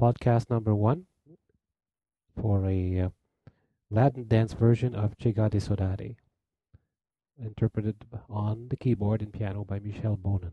podcast number one for a uh, Latin dance version of Chega de interpreted on the keyboard and piano by Michel Bonin.